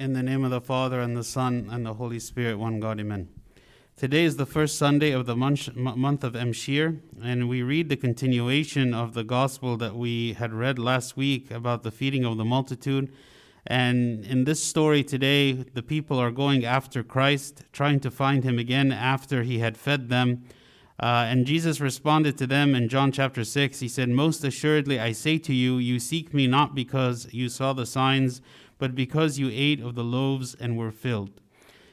In the name of the Father, and the Son, and the Holy Spirit, one God, amen. Today is the first Sunday of the month, month of Emshir, and we read the continuation of the gospel that we had read last week about the feeding of the multitude. And in this story today, the people are going after Christ, trying to find him again after he had fed them. Uh, and Jesus responded to them in John chapter 6. He said, Most assuredly, I say to you, you seek me not because you saw the signs but because you ate of the loaves and were filled.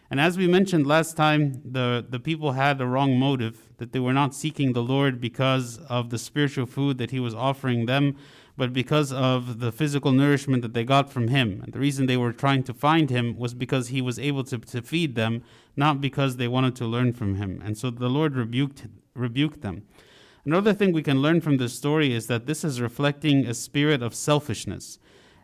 And as we mentioned last time, the, the people had a wrong motive, that they were not seeking the Lord because of the spiritual food that He was offering them, but because of the physical nourishment that they got from Him. And the reason they were trying to find Him was because He was able to, to feed them, not because they wanted to learn from Him. And so the Lord rebuked, rebuked them. Another thing we can learn from this story is that this is reflecting a spirit of selfishness.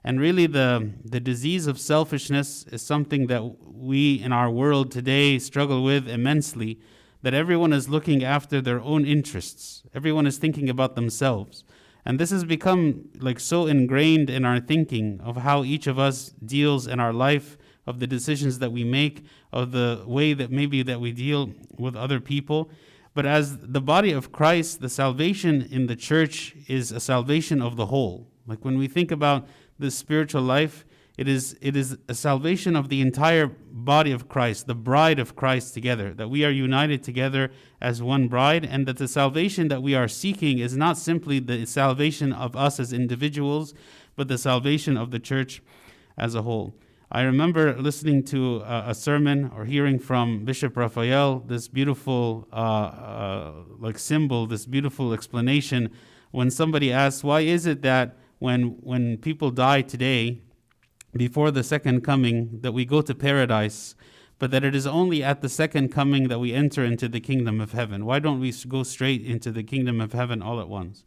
And really, the, the disease of selfishness is something that we in our world today struggle with immensely. That everyone is looking after their own interests, everyone is thinking about themselves. And this has become like so ingrained in our thinking of how each of us deals in our life, of the decisions that we make, of the way that maybe that we deal with other people. But as the body of Christ, the salvation in the church is a salvation of the whole. Like when we think about the spiritual life, it is, it is a salvation of the entire body of Christ, the bride of Christ together, that we are united together as one bride, and that the salvation that we are seeking is not simply the salvation of us as individuals, but the salvation of the church as a whole. I remember listening to a, sermon or hearing from Bishop Raphael this beautiful, uh, uh, like symbol, this beautiful explanation when somebody asked, "Why is it that?" When when people die today before the second coming that we go to paradise but that it is only at the second coming that we enter into the kingdom of heaven why don't we go straight into the kingdom of heaven all at once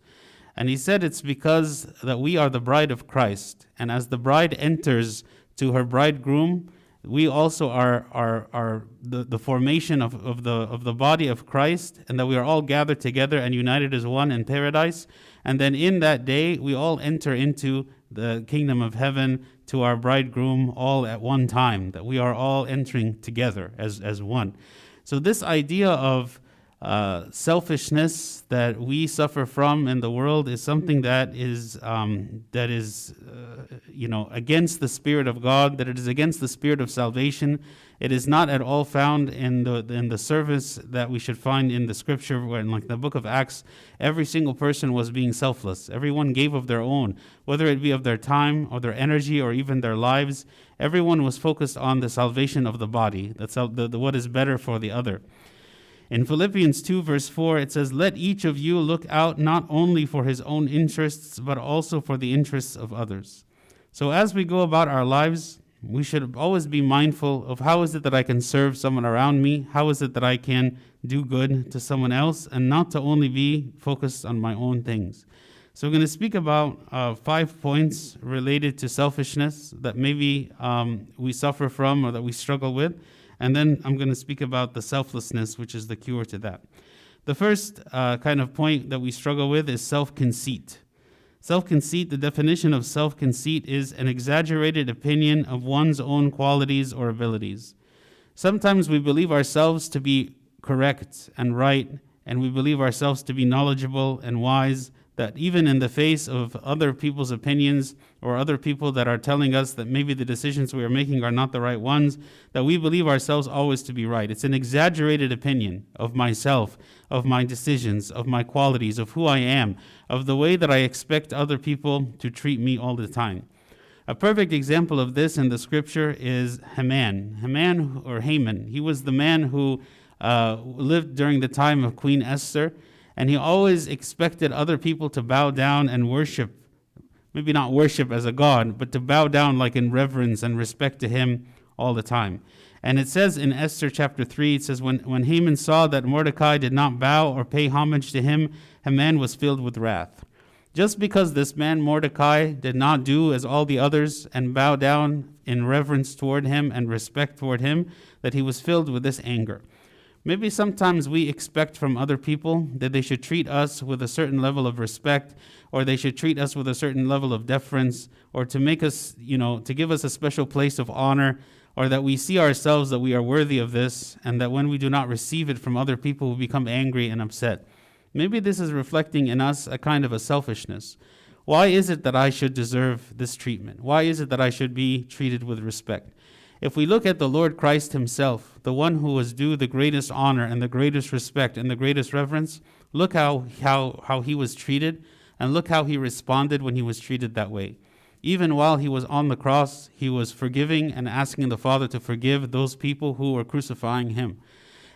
and he said it's because that we are the bride of Christ and as the bride enters to her bridegroom we also are, are, are the, the formation of, of, the, of the body of Christ, and that we are all gathered together and united as one in paradise. And then in that day, we all enter into the kingdom of heaven to our bridegroom all at one time, that we are all entering together as, as one. So, this idea of uh, selfishness that we suffer from in the world is something that is um, that is uh, you know against the spirit of God. That it is against the spirit of salvation. It is not at all found in the in the service that we should find in the scripture. When, like the book of Acts, every single person was being selfless. Everyone gave of their own, whether it be of their time or their energy or even their lives. Everyone was focused on the salvation of the body. That's the, the, what is better for the other. In Philippians 2, verse 4, it says, Let each of you look out not only for his own interests, but also for the interests of others. So as we go about our lives, we should always be mindful of how is it that I can serve someone around me? How is it that I can do good to someone else? And not to only be focused on my own things. So, we're going to speak about uh, five points related to selfishness that maybe um, we suffer from or that we struggle with. And then I'm going to speak about the selflessness, which is the cure to that. The first uh, kind of point that we struggle with is self conceit. Self conceit, the definition of self conceit is an exaggerated opinion of one's own qualities or abilities. Sometimes we believe ourselves to be correct and right, and we believe ourselves to be knowledgeable and wise, that even in the face of other people's opinions or other people that are telling us that maybe the decisions we are making are not the right ones, that we believe ourselves always to be right. It's an exaggerated opinion of myself, of my decisions, of my qualities, of who I am, of the way that I expect other people to treat me all the time. A perfect example of this in the scripture is Haman. Haman or Haman, he was the man who uh, lived during the time of Queen Esther and he always expected other people to bow down and worship. Maybe not worship as a god, but to bow down like in reverence and respect to him all the time. And it says in Esther chapter 3, it says, when, when Haman saw that Mordecai did not bow or pay homage to him, Haman was filled with wrath. Just because this man Mordecai did not do as all the others and bow down in reverence toward him and respect toward him, that he was filled with this anger. Maybe sometimes we expect from other people that they should treat us with a certain level of respect or they should treat us with a certain level of deference or to make us, you know, to give us a special place of honor or that we see ourselves that we are worthy of this and that when we do not receive it from other people we become angry and upset. Maybe this is reflecting in us a kind of a selfishness. Why is it that I should deserve this treatment? Why is it that I should be treated with respect? If we look at the Lord Christ Himself, the one who was due the greatest honor and the greatest respect and the greatest reverence, look how, how, how He was treated and look how He responded when He was treated that way. Even while He was on the cross, He was forgiving and asking the Father to forgive those people who were crucifying Him.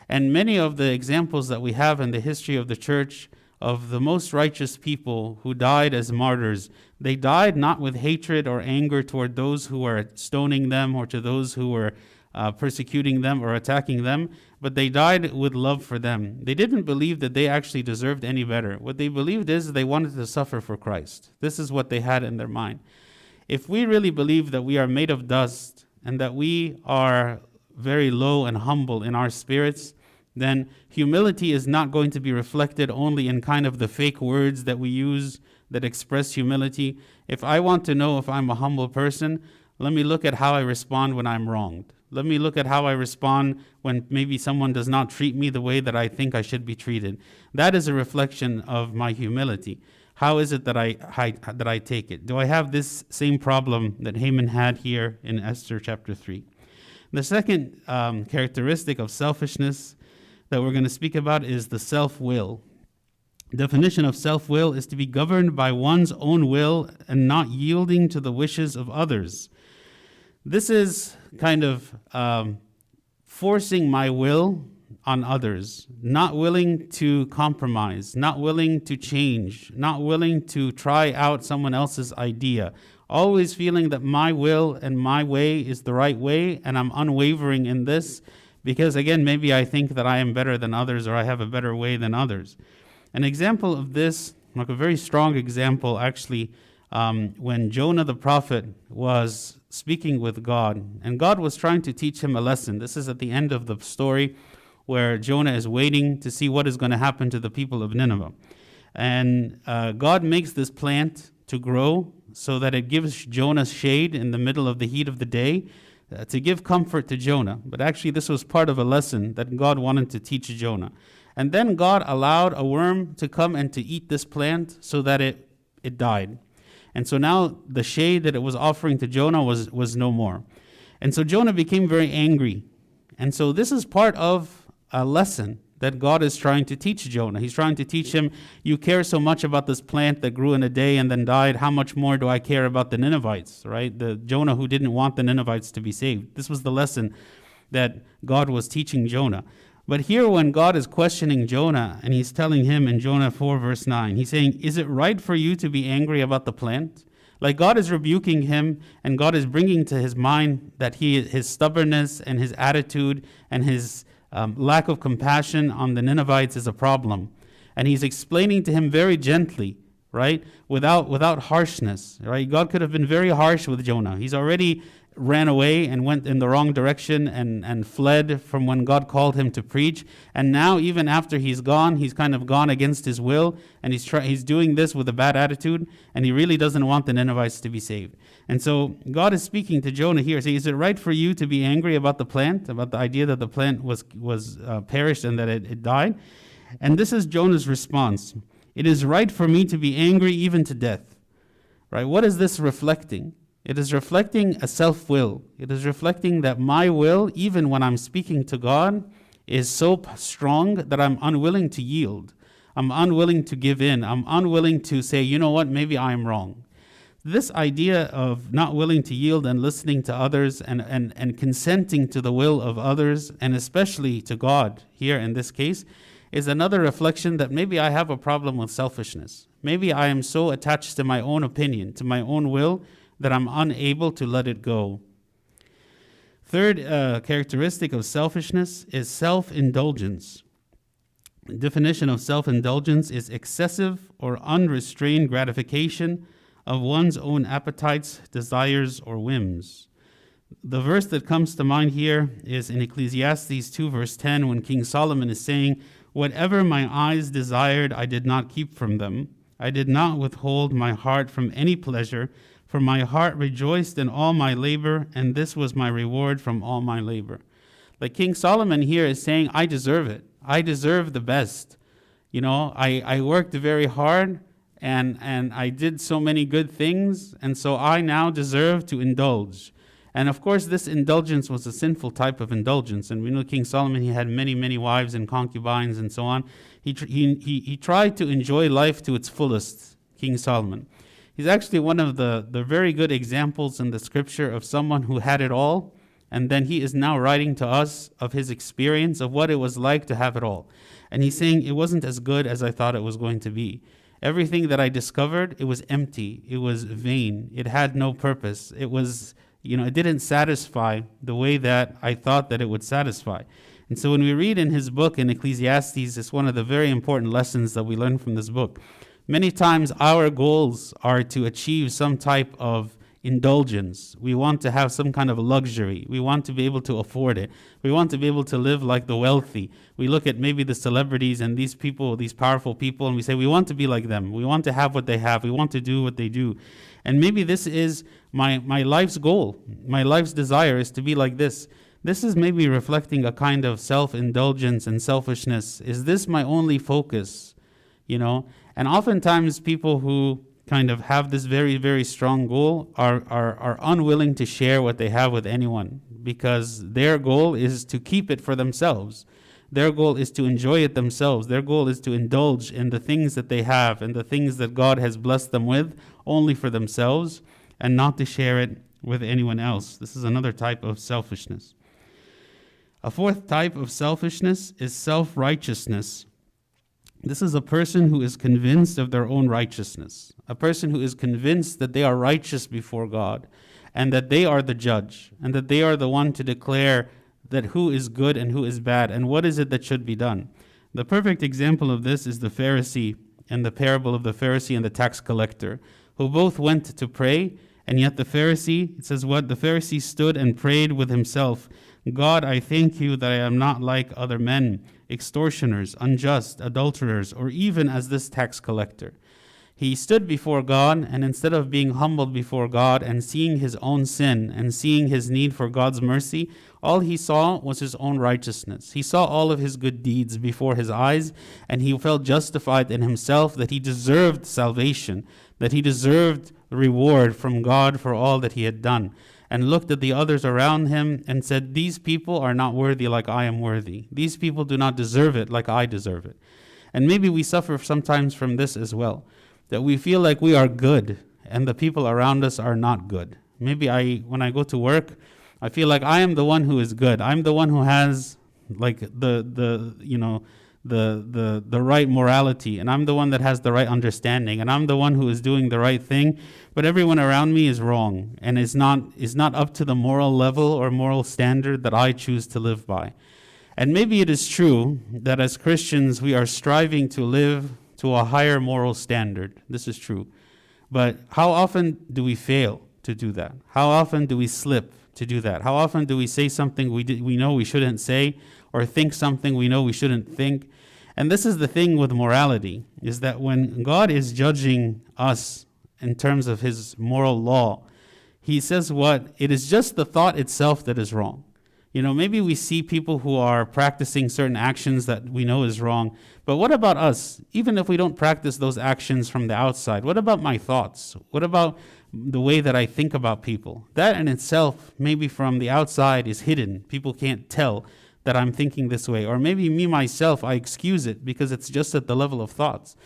And many of the examples that we have in the history of the church of the most righteous people who died as martyrs. They died not with hatred or anger toward those who were stoning them or to those who were uh, persecuting them or attacking them, but they died with love for them. They didn't believe that they actually deserved any better. What they believed is they wanted to suffer for Christ. This is what they had in their mind. If we really believe that we are made of dust and that we are very low and humble in our spirits, then humility is not going to be reflected only in kind of the fake words that we use that express humility. If I want to know if I'm a humble person, let me look at how I respond when I'm wronged. Let me look at how I respond when maybe someone does not treat me the way that I think I should be treated. That is a reflection of my humility. How is it that I, I that I take it? Do I have this same problem that Haman had here in Esther chapter 3? The second um, characteristic of selfishness that we're going to speak about is the self will. Definition of self will is to be governed by one's own will and not yielding to the wishes of others. This is kind of um, forcing my will on others, not willing to compromise, not willing to change, not willing to try out someone else's idea, always feeling that my will and my way is the right way and I'm unwavering in this because again, maybe I think that I am better than others or I have a better way than others. An example of this, like a very strong example, actually, um, when Jonah the prophet was speaking with God, and God was trying to teach him a lesson. This is at the end of the story where Jonah is waiting to see what is going to happen to the people of Nineveh. And uh, God makes this plant to grow so that it gives Jonah shade in the middle of the heat of the day uh, to give comfort to Jonah. But actually, this was part of a lesson that God wanted to teach Jonah. And then God allowed a worm to come and to eat this plant so that it, it died. And so now the shade that it was offering to Jonah was, was no more. And so Jonah became very angry. And so this is part of a lesson that God is trying to teach Jonah. He's trying to teach him, You care so much about this plant that grew in a day and then died. How much more do I care about the Ninevites, right? The Jonah who didn't want the Ninevites to be saved. This was the lesson that God was teaching Jonah. But here, when God is questioning Jonah and he's telling him in Jonah 4, verse 9, he's saying, Is it right for you to be angry about the plant? Like God is rebuking him and God is bringing to his mind that he, his stubbornness and his attitude and his um, lack of compassion on the Ninevites is a problem. And he's explaining to him very gently, right? Without, without harshness, right? God could have been very harsh with Jonah. He's already ran away and went in the wrong direction and, and fled from when God called him to preach. And now, even after he's gone, he's kind of gone against his will and he's, try, he's doing this with a bad attitude and he really doesn't want the Ninevites to be saved. And so God is speaking to Jonah here, saying, Is it right for you to be angry about the plant, about the idea that the plant was, was uh, perished and that it, it died? And this is Jonah's response It is right for me to be angry even to death. Right? What is this reflecting? It is reflecting a self will. It is reflecting that my will, even when I'm speaking to God, is so strong that I'm unwilling to yield. I'm unwilling to give in. I'm unwilling to say, you know what, maybe I'm wrong. This idea of not willing to yield and listening to others and, and, and consenting to the will of others, and especially to God here in this case, is another reflection that maybe I have a problem with selfishness. Maybe I am so attached to my own opinion, to my own will, that I'm unable to let it go. Third uh, characteristic of selfishness is self indulgence. Definition of self indulgence is excessive or unrestrained gratification of one's own appetites, desires, or whims. The verse that comes to mind here is in Ecclesiastes 2, verse 10, when King Solomon is saying, Whatever my eyes desired, I did not keep from them. I did not withhold my heart from any pleasure, for my heart rejoiced in all my labor, and this was my reward from all my labor. Like King Solomon here is saying, I deserve it. I deserve the best. You know, I, I worked very hard and, and I did so many good things, and so I now deserve to indulge. And of course, this indulgence was a sinful type of indulgence. And we know King Solomon, he had many, many wives and concubines and so on. He, he, he, he tried to enjoy life to its fullest, King Solomon. He's actually one of the, the very good examples in the scripture of someone who had it all. And then he is now writing to us of his experience of what it was like to have it all. And he's saying, It wasn't as good as I thought it was going to be. Everything that I discovered, it was empty, it was vain, it had no purpose, it was you know, it didn't satisfy the way that I thought that it would satisfy. And so when we read in his book in Ecclesiastes, it's one of the very important lessons that we learn from this book. Many times our goals are to achieve some type of indulgence. We want to have some kind of luxury. We want to be able to afford it. We want to be able to live like the wealthy. We look at maybe the celebrities and these people, these powerful people, and we say, we want to be like them. We want to have what they have. We want to do what they do. And maybe this is my, my life's goal, my life's desire is to be like this. This is maybe reflecting a kind of self indulgence and selfishness. Is this my only focus? You know? And oftentimes, people who kind of have this very, very strong goal are, are, are unwilling to share what they have with anyone because their goal is to keep it for themselves. Their goal is to enjoy it themselves. Their goal is to indulge in the things that they have and the things that God has blessed them with only for themselves and not to share it with anyone else. This is another type of selfishness. A fourth type of selfishness is self righteousness. This is a person who is convinced of their own righteousness, a person who is convinced that they are righteous before God and that they are the judge and that they are the one to declare that who is good and who is bad and what is it that should be done. The perfect example of this is the Pharisee and the parable of the Pharisee and the tax collector, who both went to pray and yet the Pharisee, it says what? The Pharisee stood and prayed with himself God, I thank you that I am not like other men, extortioners, unjust, adulterers, or even as this tax collector. He stood before God, and instead of being humbled before God and seeing his own sin and seeing his need for God's mercy, all he saw was his own righteousness. He saw all of his good deeds before his eyes, and he felt justified in himself that he deserved salvation, that he deserved reward from God for all that he had done, and looked at the others around him and said, These people are not worthy like I am worthy. These people do not deserve it like I deserve it. And maybe we suffer sometimes from this as well, that we feel like we are good and the people around us are not good. Maybe I, when I go to work, I feel like I am the one who is good. I'm the one who has like the the you know the the the right morality and I'm the one that has the right understanding and I'm the one who is doing the right thing but everyone around me is wrong and is not is not up to the moral level or moral standard that I choose to live by. And maybe it is true that as Christians we are striving to live to a higher moral standard. This is true. But how often do we fail to do that? How often do we slip to do that? How often do we say something we, we know we shouldn't say or think something we know we shouldn't think? And this is the thing with morality is that when God is judging us in terms of his moral law, he says what? It is just the thought itself that is wrong. You know, maybe we see people who are practicing certain actions that we know is wrong, but what about us? Even if we don't practice those actions from the outside, what about my thoughts? What about the way that I think about people? That in itself, maybe from the outside, is hidden. People can't tell that I'm thinking this way. Or maybe me myself, I excuse it because it's just at the level of thoughts.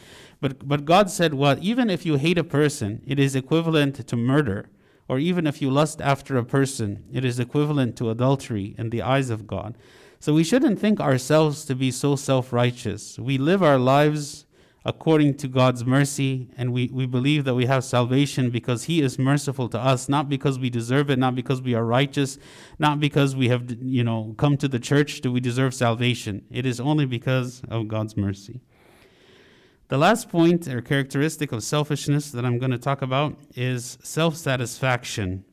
But, but God said, well, even if you hate a person, it is equivalent to murder. Or even if you lust after a person, it is equivalent to adultery in the eyes of God. So we shouldn't think ourselves to be so self righteous. We live our lives according to God's mercy, and we, we believe that we have salvation because He is merciful to us, not because we deserve it, not because we are righteous, not because we have you know come to the church do we deserve salvation. It is only because of God's mercy. The last point or characteristic of selfishness that I'm going to talk about is self satisfaction.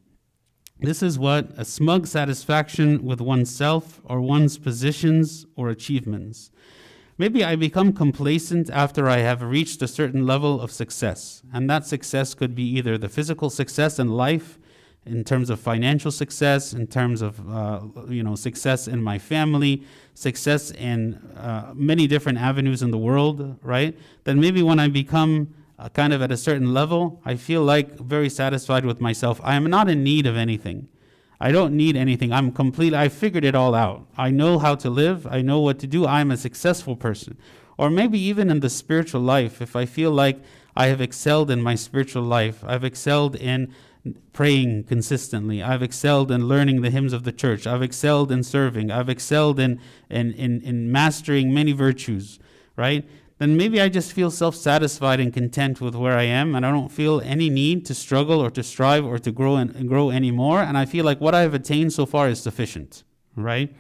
This is what a smug satisfaction with oneself or one's positions or achievements. Maybe I become complacent after I have reached a certain level of success. And that success could be either the physical success in life, in terms of financial success, in terms of uh, you know success in my family, success in uh, many different avenues in the world, right? Then maybe when I become uh, kind of at a certain level, I feel like very satisfied with myself. I am not in need of anything. I don't need anything. I'm complete. I figured it all out. I know how to live. I know what to do. I'm a successful person. Or maybe even in the spiritual life, if I feel like I have excelled in my spiritual life, I've excelled in praying consistently, I've excelled in learning the hymns of the church, I've excelled in serving, I've excelled in, in, in, in mastering many virtues, right? Then maybe I just feel self satisfied and content with where I am, and I don't feel any need to struggle or to strive or to grow and, grow anymore. And I feel like what I have attained so far is sufficient, right?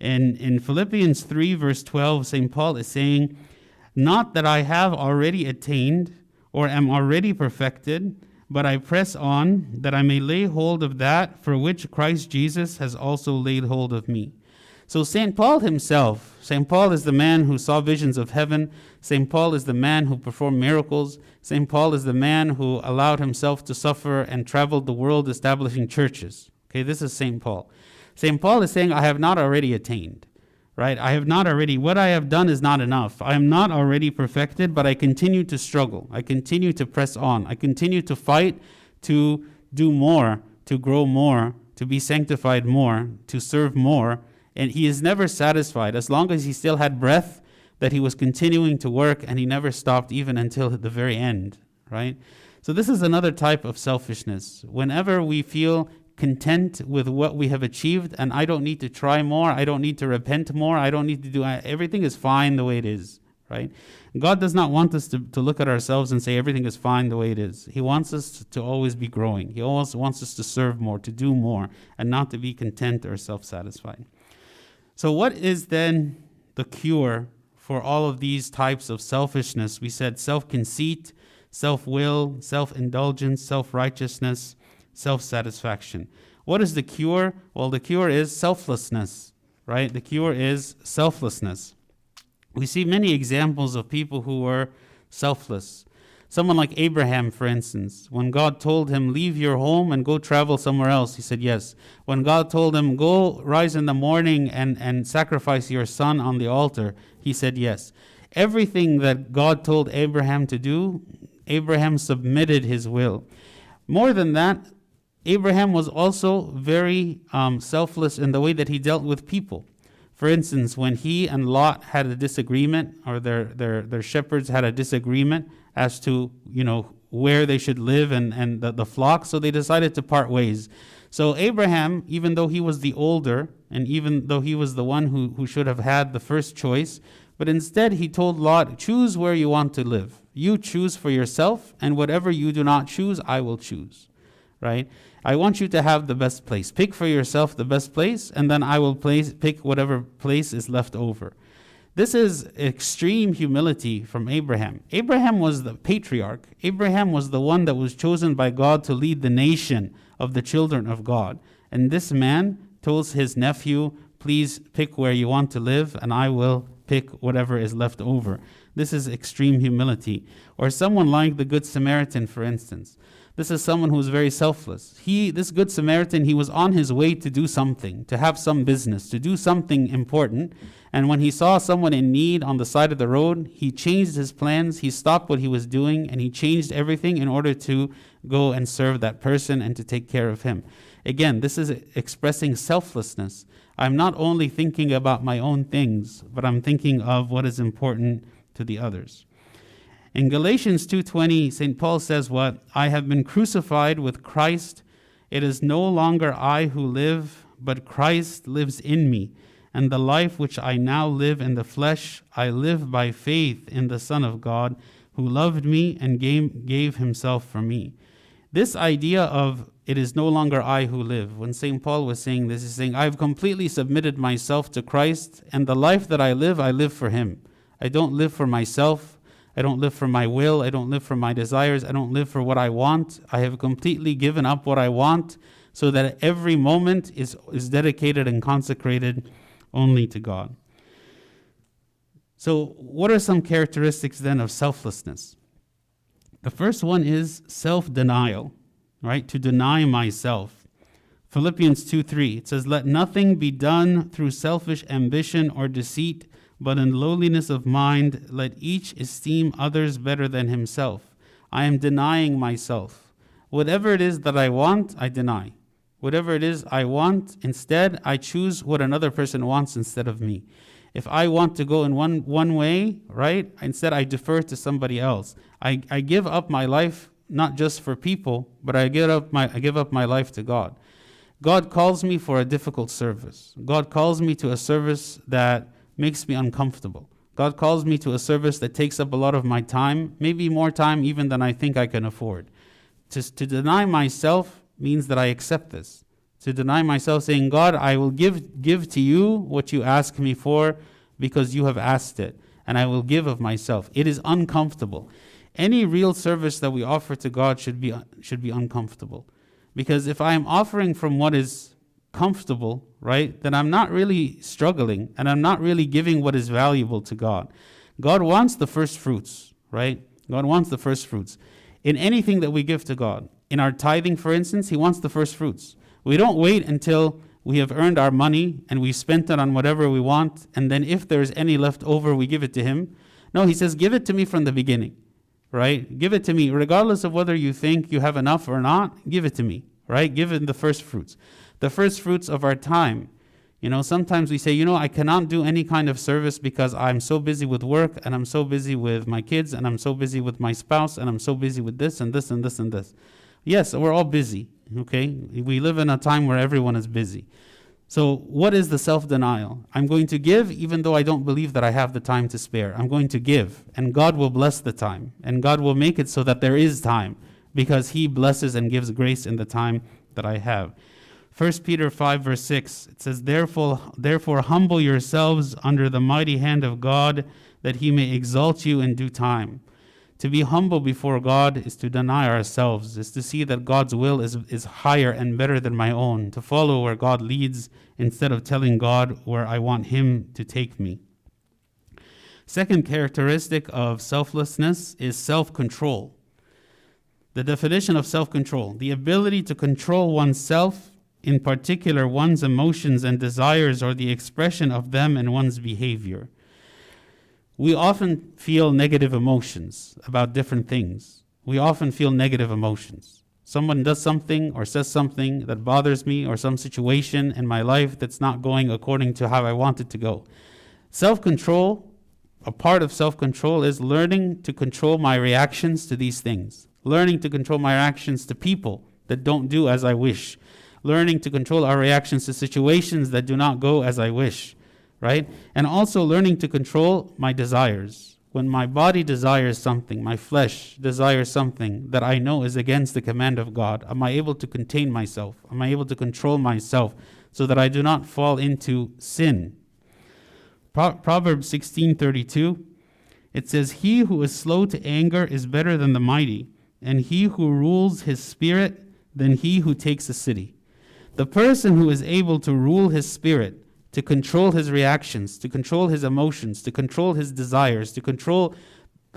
And in Philippians 3, verse 12, St. Paul is saying, Not that I have already attained or am already perfected, but I press on that I may lay hold of that for which Christ Jesus has also laid hold of me. So, St. Paul himself, St. Paul is the man who saw visions of heaven. St. Paul is the man who performed miracles. St. Paul is the man who allowed himself to suffer and traveled the world establishing churches. Okay, this is St. Paul. St. Paul is saying, I have not already attained, right? I have not already, what I have done is not enough. I am not already perfected, but I continue to struggle. I continue to press on. I continue to fight to do more, to grow more, to be sanctified more, to serve more and he is never satisfied. As long as he still had breath, that he was continuing to work and he never stopped even until the very end, right? So, this is another type of selfishness. Whenever we feel content with what we have achieved and I don't need to try more, I don't need to repent more, I don't need to do everything is fine the way it is, right? God does not want us to, to look at ourselves and say everything is fine the way it is. He wants us to, always be growing. He always wants us to serve more, to do more, and not to be content or self satisfied. So, what is then the cure for all of these types of selfishness? We said self conceit, self will, self indulgence, self righteousness, self satisfaction. What is the cure? Well, the cure is selflessness, right? The cure is selflessness. We see many examples of people who were selfless. Someone like Abraham, for instance, when God told him, Leave your home and go travel somewhere else, he said yes. When God told him, Go rise in the morning and, and sacrifice your son on the altar, he said yes. Everything that God told Abraham to do, Abraham submitted his will. More than that, Abraham was also very um, selfless in the way that he dealt with people. For instance, when he and Lot had a disagreement, or their, their, their shepherds had a disagreement, as to you know where they should live and, and the, the flock so they decided to part ways. So abraham even though he was the older and even though he was the one who, who should have had the first choice but instead he told lot choose where you want to live. You choose for yourself and whatever you do not choose i will choose right i want you to have the best place pick for yourself the best place and then i will place, pick whatever place is left over this is extreme humility from Abraham. Abraham was the patriarch. Abraham was the one that was chosen by God to lead the nation of the children of God. And this man tells his nephew, Please pick where you want to live, and I will pick whatever is left over. This is extreme humility. Or someone like the Good Samaritan, for instance. This is someone who's very selfless. He, this Good Samaritan, he was on his way to do something, to have some business, to do something important. And when he saw someone in need on the side of the road, he changed his plans, he stopped what he was doing, and he changed everything in order to go and serve that person and to take care of him. Again, this is expressing selflessness. I'm not only thinking about my own things, but I'm thinking of what is important to the others. In Galatians 2:20, St. Paul says what? I have been crucified with Christ. It is no longer I who live, but Christ lives in me. And the life which I now live in the flesh, I live by faith in the Son of God, who loved me and gave, gave himself for me. This idea of it is no longer I who live, when St. Paul was saying this, he's saying, I've completely submitted myself to Christ, and the life that I live, I live for him. I don't live for myself. I don't live for my will. I don't live for my desires. I don't live for what I want. I have completely given up what I want so that every moment is, is dedicated and consecrated only to God. So, what are some characteristics then of selflessness? The first one is self denial, right? To deny myself. Philippians 2 3, it says, Let nothing be done through selfish ambition or deceit, but in lowliness of mind, let each esteem others better than himself. I am denying myself. Whatever it is that I want, I deny. Whatever it is I want, instead, I choose what another person wants instead of me. If I want to go in one, one way, right, instead I defer to somebody else. I, I give up my life not just for people, but I give up my I give up my life to God. God calls me for a difficult service. God calls me to a service that makes me uncomfortable. God calls me to a service that takes up a lot of my time, maybe more time even than I think I can afford. To, to deny myself means that I accept this to deny myself, saying, God, I will give, give to you what you ask me for because you have asked it, and I will give of myself. It is uncomfortable. Any real service that we offer to God should be, should be uncomfortable. Because if I am offering from what is comfortable, right, then I'm not really struggling and I'm not really giving what is valuable to God. God wants the first fruits, right? God wants the first fruits. In anything that we give to God, in our tithing, for instance, He wants the first fruits. We don't wait until we have earned our money and we spent it on whatever we want, and then if there's any left over, we give it to Him. No, He says, give it to me from the beginning, right? Give it to me, regardless of whether you think you have enough or not, give it to me, right? Give it the first fruits. The first fruits of our time. You know, sometimes we say, you know, I cannot do any kind of service because I'm so busy with work and I'm so busy with my kids and I'm so busy with my spouse and I'm so busy with this and this and this and this. Yes, we're all busy. Okay? We live in a time where everyone is busy. So, what is the self denial? I'm going to give even though I don't believe that I have the time to spare. I'm going to give, and God will bless the time, and God will make it so that there is time because He blesses and gives grace in the time that I have. 1 Peter 5, verse 6, it says, Therefore, therefore humble yourselves under the mighty hand of God, that He may exalt you in due time. To be humble before God is to deny ourselves, is to see that God's will is, is higher and better than my own, to follow where God leads instead of telling God where I want Him to take me. Second characteristic of selflessness is self control. The definition of self control the ability to control oneself, in particular one's emotions and desires, or the expression of them in one's behavior we often feel negative emotions about different things. We often feel negative emotions. Someone does something or says something that bothers me, or some situation in my life that's not going according to how I want it to go. Self control, a part of self control, is learning to control my reactions to these things, learning to control my reactions to people that don't do as I wish, learning to control our reactions to situations that do not go as I wish right? And also learning to control my desires. When my body desires something, my flesh desires something that I know is against the command of God, am I able to contain myself? Am I able to control myself so that I do not fall into sin? Pro- Proverbs 16:32 it says he who is slow to anger is better than the mighty and he who rules his spirit than he who takes a city. The person who is able to rule his spirit to control his reactions, to control his emotions, to control his desires, to control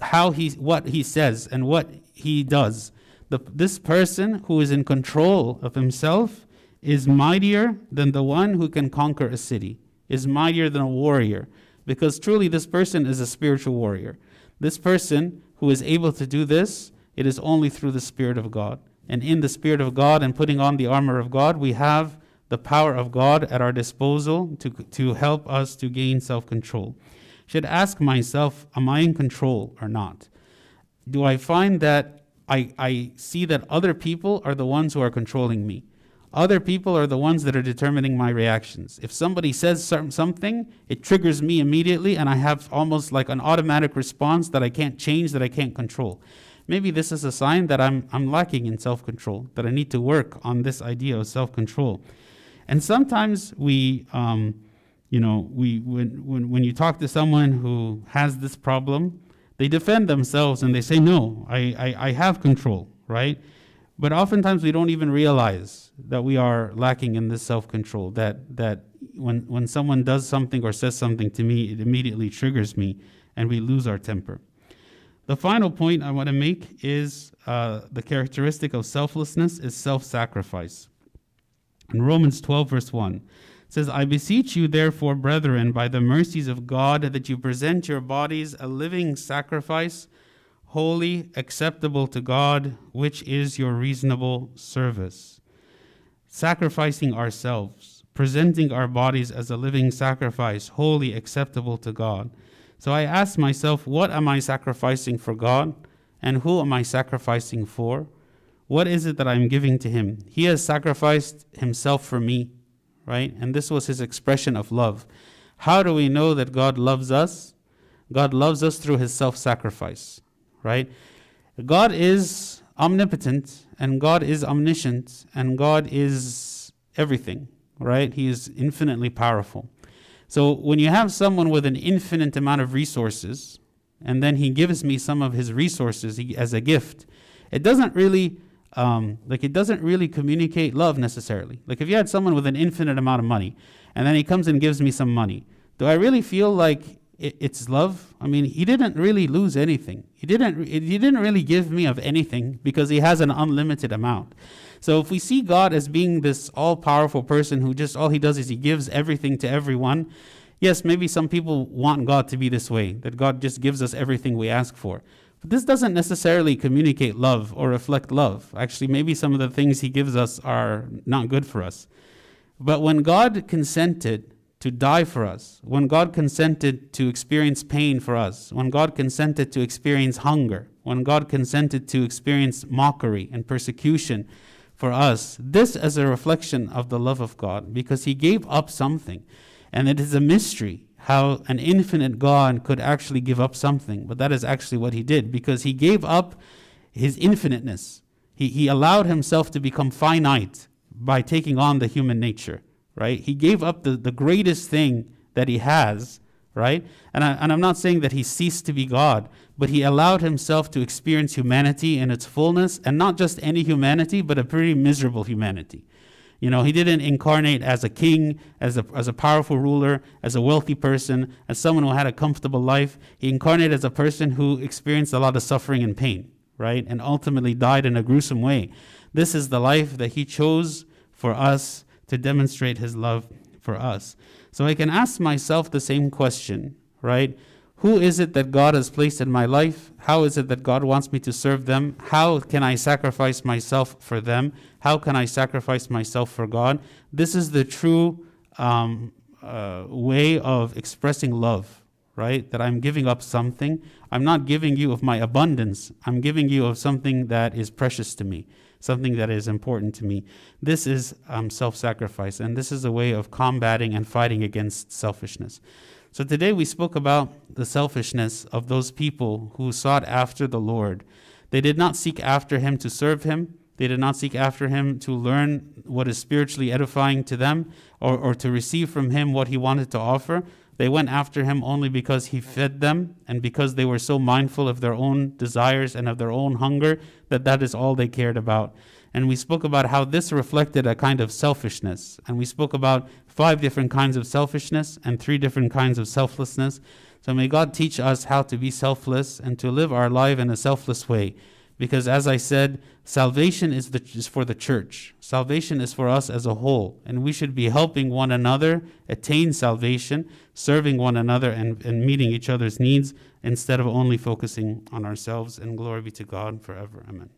how he what he says and what he does. The, this person who is in control of himself is mightier than the one who can conquer a city, is mightier than a warrior, because truly this person is a spiritual warrior. This person who is able to do this, it is only through the Spirit of God. And in the Spirit of God and putting on the armor of God, we have the power of God at our disposal to, to help us to gain self control. Should ask myself, am I in control or not? Do I find that I, I see that other people are the ones who are controlling me? Other people are the ones that are determining my reactions. If somebody says something, it triggers me immediately, and I have almost like an automatic response that I can't change, that I can't control. Maybe this is a sign that I'm, I'm lacking in self control, that I need to work on this idea of self control. And sometimes we, um, you know, we when, when when you talk to someone who has this problem, they defend themselves and they say, "No, I I, I have control, right?" But oftentimes we don't even realize that we are lacking in this self control, that, that when, when someone does something or says something to me, it immediately triggers me and we lose our temper. The final point I want to make is uh, the characteristic of selflessness is self sacrifice. In Romans 12, verse 1, it says, I beseech you, therefore, brethren, by the mercies of God, that you present your bodies a living sacrifice, holy, acceptable to God, which is your reasonable service. Sacrificing ourselves, presenting our bodies as a living sacrifice, holy, acceptable to God. So I asked myself, what am I sacrificing for God? And who am I sacrificing for? What is it that I'm giving to Him? He has sacrificed Himself for me, right? And this was His expression of love. How do we know that God loves us? God loves us through His self sacrifice, right? God is omnipotent and God is omniscient and God is everything, right? He is infinitely powerful. So when you have someone with an infinite amount of resources, and then he gives me some of his resources as a gift, it doesn't really um, like it doesn't really communicate love necessarily. Like if you had someone with an infinite amount of money, and then he comes and gives me some money, do I really feel like it's love? I mean, he didn't really lose anything. He didn't. He didn't really give me of anything because he has an unlimited amount. So if we see God as being this all powerful person who just all he does is he gives everything to everyone, yes, maybe some people want God to be this way, that God just gives us everything we ask for. But this doesn't necessarily communicate love or reflect love. Actually, maybe some of the things he gives us are not good for us. But when God consented to die for us, when God consented to experience pain for us, when God consented to experience hunger, when God consented to experience mockery and persecution, for us, this as a reflection of the love of God, because He gave up something. And it is a mystery how an infinite God could actually give up something. But that is actually what He did, because He gave up His infiniteness. He, he allowed Himself to become finite by taking on the human nature, right? He gave up the, the greatest thing that He has right? And, I, and I'm not saying that he ceased to be God, but he allowed himself to experience humanity in its fullness, and not just any humanity, but a pretty miserable humanity. You know, he didn't incarnate as a king, as a, as a powerful ruler, as a wealthy person, as someone who had a comfortable life. He incarnated as a person who experienced a lot of suffering and pain, right? And ultimately died in a gruesome way. This is the life that he chose for us to demonstrate his love for us. So I can ask myself the same question, right? Who is it that God has placed in my life? How is it that God wants me to serve them? How can I sacrifice myself for them? How can I sacrifice myself for God? This is the true um, uh, way of expressing love, right? That I'm giving up something. I'm not giving you of my abundance, I'm giving you of something that is precious to me something that is important to me. This is um, self sacrifice, and this is a way of combating and fighting against selfishness. So today we spoke about the selfishness of those people who sought after the Lord. They did not seek after him to serve him. They did not seek after him to learn what is spiritually edifying to them or, or to receive from him what he wanted to offer. They went after him only because he fed them and because they were so mindful of their own desires and of their own hunger that that is all they cared about. And we spoke about how this reflected a kind of selfishness. And we spoke about five different kinds of selfishness and three different kinds of selflessness. So may God teach us how to be selfless and to live our life in a selfless way. Because as I said, salvation is, the, is for the church. Salvation is for us as a whole. And we should be helping one another attain salvation, serving one another, and, and meeting each other's needs instead of only focusing on ourselves. And glory be to God forever. Amen.